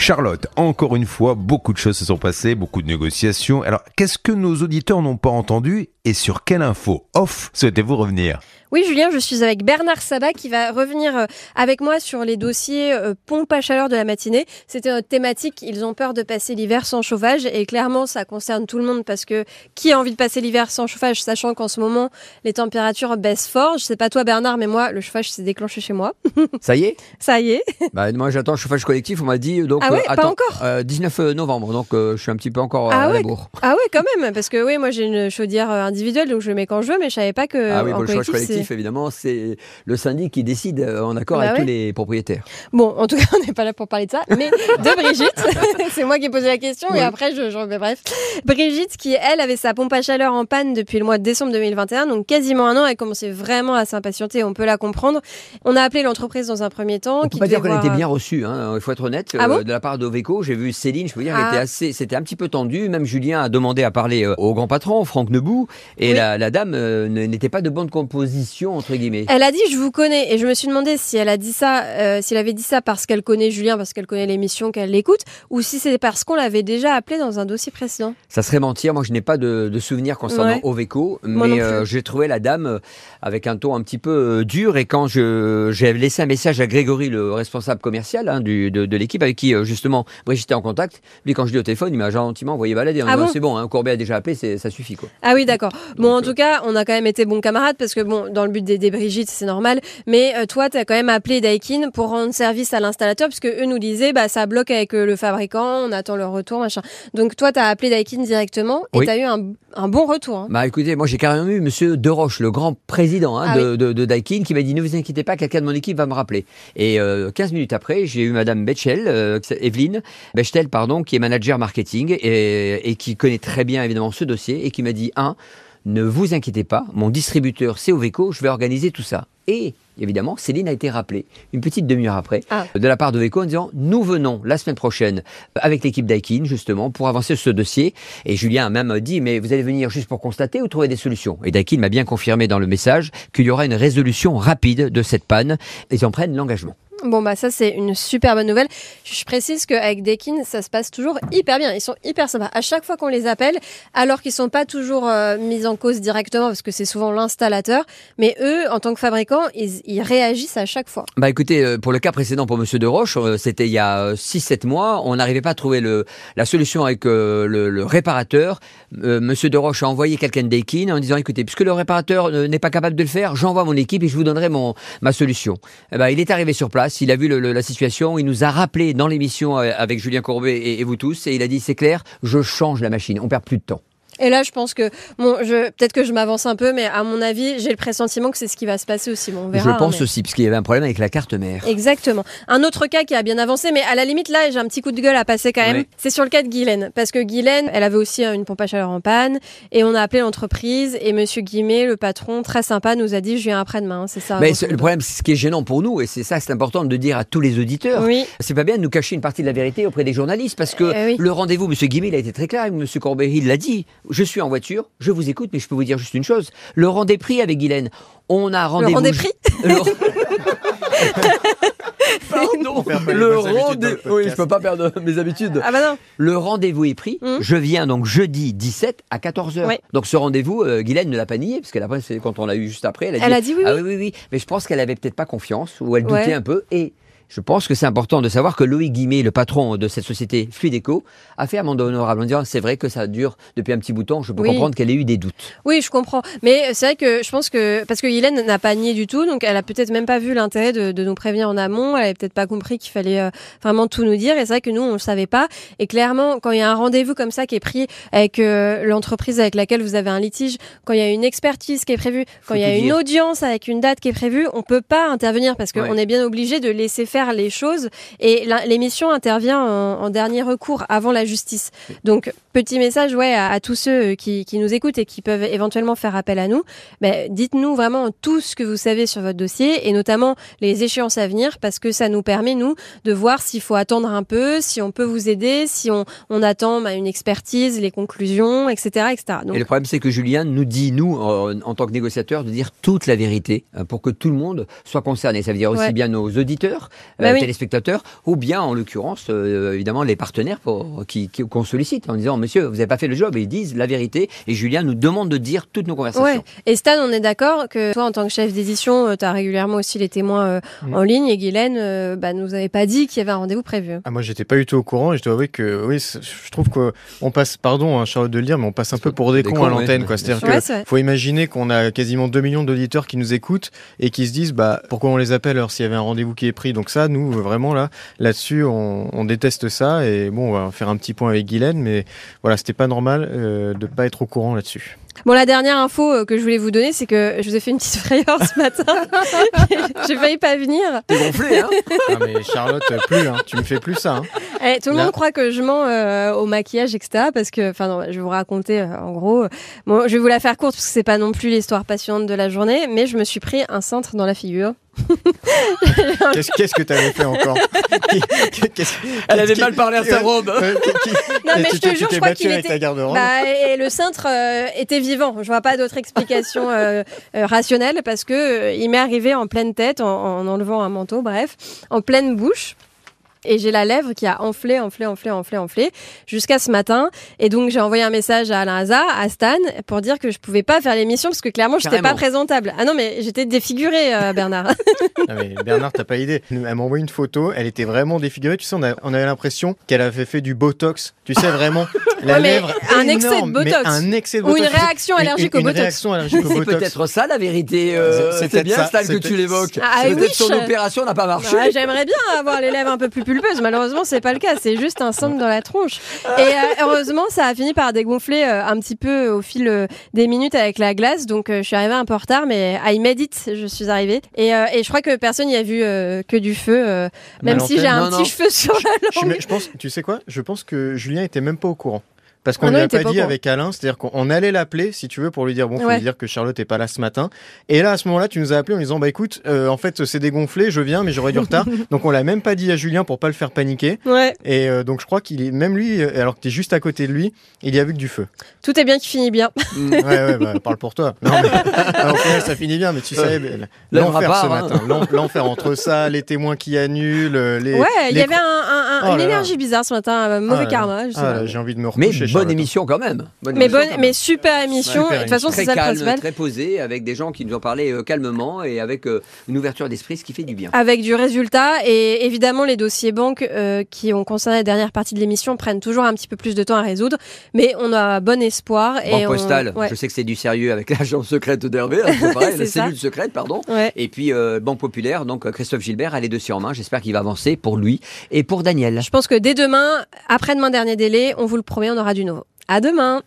Charlotte, encore une fois, beaucoup de choses se sont passées, beaucoup de négociations. Alors, qu'est-ce que nos auditeurs n'ont pas entendu et sur quelle info off souhaitez-vous revenir? Oui, Julien, je suis avec Bernard Sabat qui va revenir euh, avec moi sur les dossiers euh, pompe à chaleur de la matinée. C'était notre thématique. Ils ont peur de passer l'hiver sans chauffage et clairement, ça concerne tout le monde parce que qui a envie de passer l'hiver sans chauffage, sachant qu'en ce moment, les températures baissent fort. Je sais pas toi, Bernard, mais moi, le chauffage s'est déclenché chez moi. Ça y est? Ça y est. bah, Moi, j'attends le chauffage collectif. On m'a dit donc. Ah ouais, euh, pas encore euh, 19 novembre, donc euh, je suis un petit peu encore euh, Ah à la ouais. bourre. Ah ouais, quand même, parce que oui, moi j'ai une chaudière euh, individuelle, donc je le mets quand je veux, mais je savais pas que ah oui, en pour le chauffage collectif, collectif, évidemment, c'est le syndic qui décide euh, en accord Bah avec ouais. tous les propriétaires. Bon, en tout cas, on n'est pas là pour parler de ça, mais de Brigitte. c'est moi qui ai posé la question Oui. et après, je, je- mais bref. Brigitte, qui elle avait sa pompe à chaleur en panne depuis le mois de décembre 2021, donc quasiment un an, elle commençait vraiment à s'impatienter, on peut la comprendre. On a appelé l'entreprise dans un premier temps. On qui peut pas dire qu'elle était euh, bien reçue, hein, il faut être honnête. Ah bon? de la part d'Oveco, j'ai vu Céline, je peux dire Ah. qu'elle était assez, c'était un petit peu tendu. Même Julien a demandé à parler euh, au grand patron, Franck Nebou, et Oui. la, la dame euh, n'était pas de bonne composition entre guillemets. Elle a dit je vous connais et je me suis demandé si elle a dit ça, euh, avait dit ça parce qu'elle connaît Julien, parce qu'elle connaît l'émission, qu'elle l'écoute, ou si c'est parce qu'on l'avait déjà appelé dans un dossier précédent. Ça serait mentir. Moi, je n'ai pas de, de souvenirs concernant Ouais. Oveco, mais euh, j'ai trouvé la dame avec un ton un petit peu dur. Et quand j'ai laissé un message à Grégory, le responsable commercial hein, du, de, de l'équipe, avec qui justement Brigitte était en contact, lui, quand je dis au téléphone, il m'a gentiment envoyé balader. Ah bon c'est bon, hein, Courbet a déjà appelé, ça suffit quoi. Ah oui, d'accord. Bon, en tout cas, on a quand même été bons camarades parce que, bon, dans le but d'aider Brigitte, c'est normal. Mais euh, toi, tu as quand même appelé Daikin pour rendre service à l'installateur puisque eux nous disaient, bah, ça bloque avec euh, le fabricant, on attend leur retour, machin. Donc, toi, tu as appelé Daikin directement et Oui. tu as eu un, un bon retour. hein. Bah écoutez, moi j'ai carrément eu Monsieur Deroche, le grand président hein, Ah de, de, de Daikin, qui m'a dit ne vous inquiétez pas, quelqu'un de mon équipe va me rappeler. Et euh, 15 minutes après, j'ai eu Madame Betchel, euh, Evelyne Bechtel, pardon, qui est manager marketing et, et qui connaît très bien évidemment ce dossier et qui m'a dit un, ne vous inquiétez pas, mon distributeur c'est Oveco, je vais organiser tout ça. Et évidemment, Céline a été rappelée une petite demi-heure après Ah. de la part d'Oveco en disant nous venons la semaine prochaine avec l'équipe Daikin justement pour avancer ce dossier. Et Julien a même dit mais vous allez venir juste pour constater ou trouver des solutions? Et Daikin m'a bien confirmé dans le message qu'il y aura une résolution rapide de cette panne. Ils en prennent l'engagement. Bon, bah, ça, c'est une super bonne nouvelle. Je précise qu'avec Daikin, ça se passe toujours hyper bien. Ils sont hyper sympas. À chaque fois qu'on les appelle, alors qu'ils sont pas toujours euh, mis en cause directement parce que c'est souvent l'installateur, mais eux, en tant que fabricants, ils, réagissent à chaque fois. Bah écoutez, euh, pour le cas précédent pour Monsieur Deroche, euh, c'était il y a 6-7 mois, on n'arrivait pas à trouver la solution avec le, réparateur. Euh, Monsieur Deroche a envoyé quelqu'un de Daikin en disant écoutez, puisque le réparateur n'est pas capable de le faire, j'envoie mon équipe et je vous donnerai mon, ma solution. Ben, il est arrivé sur place, il a vu la situation, il nous a rappelé dans l'émission euh, avec Julien Courbet et, et vous tous, et il a dit c'est clair, je change la machine, on perd plus de temps. Et là, je pense que, bon, je, peut-être que je m'avance un peu, mais à mon avis, j'ai le pressentiment que c'est ce qui va se passer aussi. Bon, on verra. je pense hein, mais- aussi, puisqu'il y avait un problème avec la carte mère. Exactement. Un autre cas qui a bien avancé, mais à la limite, là, j'ai un petit coup de gueule à passer quand même. Oui. C'est sur le cas de Guylaine. Parce que Guylaine, elle avait aussi euh, une pompe à chaleur en panne. Et on a appelé l'entreprise. Et monsieur Guimet, le patron, très sympa, nous a dit, je viens après-demain. C'est ça. Mais le problème, c'est ce qui est gênant pour nous, et c'est ça, c'est important de dire à tous les auditeurs. Oui. C'est pas bien de nous cacher une partie de la vérité auprès des journalistes parce que Eh oui. le rendez-vous, Monsieur Guimet, il a été très clair avec Monsieur. Il l'a dit. Je suis en voiture, je vous écoute, mais je peux vous dire juste une chose. Le rendez pris avec Guylaine. On a rendez-vous. Le- Pardon. Le rendez Oui, je peux pas perdre mes habitudes. Ah bah non. Le rendez-vous est pris. Mhm. Je viens donc jeudi 17 à 14h. Ouais. Donc ce rendez-vous, euh, Guylaine ne l'a pas nié, parce qu'elle après, c'est quand on l'a eu juste après, elle a dit, Elle a dit oui, ah oui. oui, oui, oui. Mais je pense qu'elle avait peut-être pas confiance, ou elle doutait Ouais. un peu. Et je pense que c'est important de savoir que Loïc Guimet, le patron de cette société Fluideco, a fait un mandat honorable en disant c'est vrai que ça dure depuis un petit bout de temps, je peux Oui. comprendre qu'elle ait eu des doutes. Oui, je comprends. Mais c'est vrai que je pense que parce que Hélène n'a pas nié du tout, donc elle a peut-être même pas vu l'intérêt de, de nous prévenir en amont. Elle avait peut-être pas compris qu'il fallait euh, vraiment tout nous dire. Et c'est vrai que nous, on le savait pas. Et clairement, quand il y a un rendez-vous comme ça qui est pris avec euh, l'entreprise avec laquelle vous avez un litige, quand il y a une expertise qui est prévue, quand il y a une dire. audience avec une date qui est prévue, on peut pas intervenir parce qu'on Ouais. est bien obligé de laisser faire les choses. Et l'émission intervient en, en dernier recours avant la justice. Donc petit message ouais, à, à tous ceux euh, qui, qui nous écoutent et qui peuvent éventuellement faire appel à nous. Ben, Dites-nous vraiment tout ce que vous savez sur votre dossier et notamment les échéances à venir parce que ça nous permet, nous, de voir s'il faut attendre un peu, si on peut vous aider, si on, on attend ben, une expertise, les conclusions, etc. etc. Donc, Et le problème, c'est que Julien nous dit, nous, en, en tant que négociateurs, de dire toute la vérité euh, pour que tout le monde soit concerné. Ça veut dire aussi Ouais. bien nos auditeurs, euh, Bah oui. téléspectateurs, ou bien, en l'occurrence, euh, évidemment, les partenaires qu'on sollicite en disant, monsieur, vous n'avez pas fait le job. Et ils disent la vérité. Et Julien nous demande de dire toutes nos conversations. Ouais. Et Stan, on est d'accord que toi, en tant que chef d'édition, tu as régulièrement aussi les témoins euh, Mm. en ligne et Guylaine euh, bah, nous avait pas dit qu'il y avait un rendez-vous prévu. Ah, moi, j'étais pas du tout au courant et je dois avouer que oui, je trouve qu'on passe, pardon, hein, Charlotte de le dire, mais on passe un peu pour des Des cons cons, à l'antenne, ouais. quoi. C'est-à-dire Ouais, faut imaginer qu'on a quasiment 2 millions d'auditeurs qui nous écoutent et qui se disent, bah, pourquoi on les appelle alors s'il y avait un rendez-vous qui est pris. Donc ça, nous, euh, vraiment là, là-dessus, on, on déteste ça et bon, on va faire un petit point avec Guylaine, mais voilà, c'était pas normal euh, de pas être au courant là-dessus. Bon, la dernière info euh, que je voulais vous donner, c'est que je vous ai fait une petite frayeur ce matin. J'ai failli pas venir. T'es gonflé, hein Ah, mais Charlotte, euh, plus, hein, tu me fais plus ça. Hein. Eh, tout le Là- monde croit que je mens euh, au maquillage, etc. Parce que, enfin, non, je vais vous raconter euh, en gros. euh, Bon, je vais vous la faire courte parce que c'est pas non plus l'histoire passionnante de la journée, mais je me suis pris un cintre dans la figure. Qu'est-ce qu'est-ce que t'avais fait encore? Elle avait mal parlé à sa robe. Non, mais tu je te jure, je crois battu qu'il avec était. ta garde-robe. Bah, et le cintre euh, était vivant. Je vois pas d'autre explication euh, euh, rationnelle parce que euh, il m'est arrivé en pleine tête, en, en enlevant un manteau, bref, en pleine bouche. Et j'ai la lèvre qui a enflé, enflé, enflé, enflé, enflé, jusqu'à ce matin. Et donc j'ai envoyé un message à Alain Hazard, à Stan, pour dire que je pouvais pas faire l'émission parce que clairement j'étais pas présentable. Ah non, mais j'étais défigurée, euh, Bernard. Ah, mais Bernard, t'as pas idée. Elle m'a envoyé une photo, elle était vraiment défigurée. Tu sais, on, a- on avait l'impression qu'elle avait fait du botox. Tu sais, vraiment, la Ouais, lèvre. un excès de botox. un excès de Ou une réaction Une- allergique une, au botox. réaction allergique au C'est botox. peut-être ça la vérité. euh, C'est c'est bien, ça, Stan, c'est que tu l'évoques. Ah, son opération n'a pas marché. Ouais, J'aimerais bien avoir les lèvres un peu plus pulpeuses. Malheureusement, c'est pas le cas. C'est juste un cintre dans la tronche. Et euh, heureusement, ça a fini par dégonfler euh, un petit peu au fil euh, des minutes avec la glace. Donc, je suis arrivée un peu en retard, mais I made it. Je suis arrivée. Et, et je crois que personne n'y a vu que du feu, même si j'ai un non, petit non. cheveu sur la Je, langue. je pense, tu sais quoi? Je pense que Julien était même pas au courant. Parce qu'on Ah ne non, lui il a était pas dit avec Alain, c'est-à-dire qu'on allait l'appeler, si tu veux, pour lui dire, bon, faut Ouais. lui dire que Charlotte est pas là ce matin. Et là, à ce moment-là, tu nous as appelé en disant, bah écoute, euh, en fait, c'est dégonflé, je viens, mais j'aurai du retard. donc on l'a même pas dit à Julien pour pas le faire paniquer. Ouais, Et euh, donc je crois qu'il est, même lui, euh, alors que t'es juste à côté de lui, il y a vu que du feu. tout est bien qui finit bien. Mm. Ouais, ouais, bah, parle pour toi. Non, mais, ah, au final, ça finit bien, mais tu sais, l'enfer ce hein. matin. L'en- L'enfer entre ça, les témoins qui annulent, les. Ouais, il y avait un, un- un- Oh une là là. énergie bizarre ce matin. un mauvais Ah karma. Ah, j'ai envie de me Mais recoucher. Bonne émission quand même. Bonne mais, émission bonne, quand même. mais super émission. Super de toute façon, très c'est ça le calme, principal. très posé, avec des gens qui nous ont parlé euh, calmement et avec euh, une ouverture d'esprit, ce qui fait du bien. Avec du résultat et évidemment les dossiers banques euh, qui ont concerné la dernière partie de l'émission prennent toujours un petit peu plus de temps à résoudre, mais on a bon espoir et Banque on... postale, ouais. je sais que c'est du sérieux avec l'agence secrète d'Hervé, hein, la cellule secrète, pardon. Ouais. Et puis euh, Banque Populaire, donc Christophe Gilbert a les dossiers en main. J'espère qu'il va avancer pour lui et pour Daniel. Je pense que dès demain, après-demain dernier délai, on vous le promet, on aura du nouveau. À demain.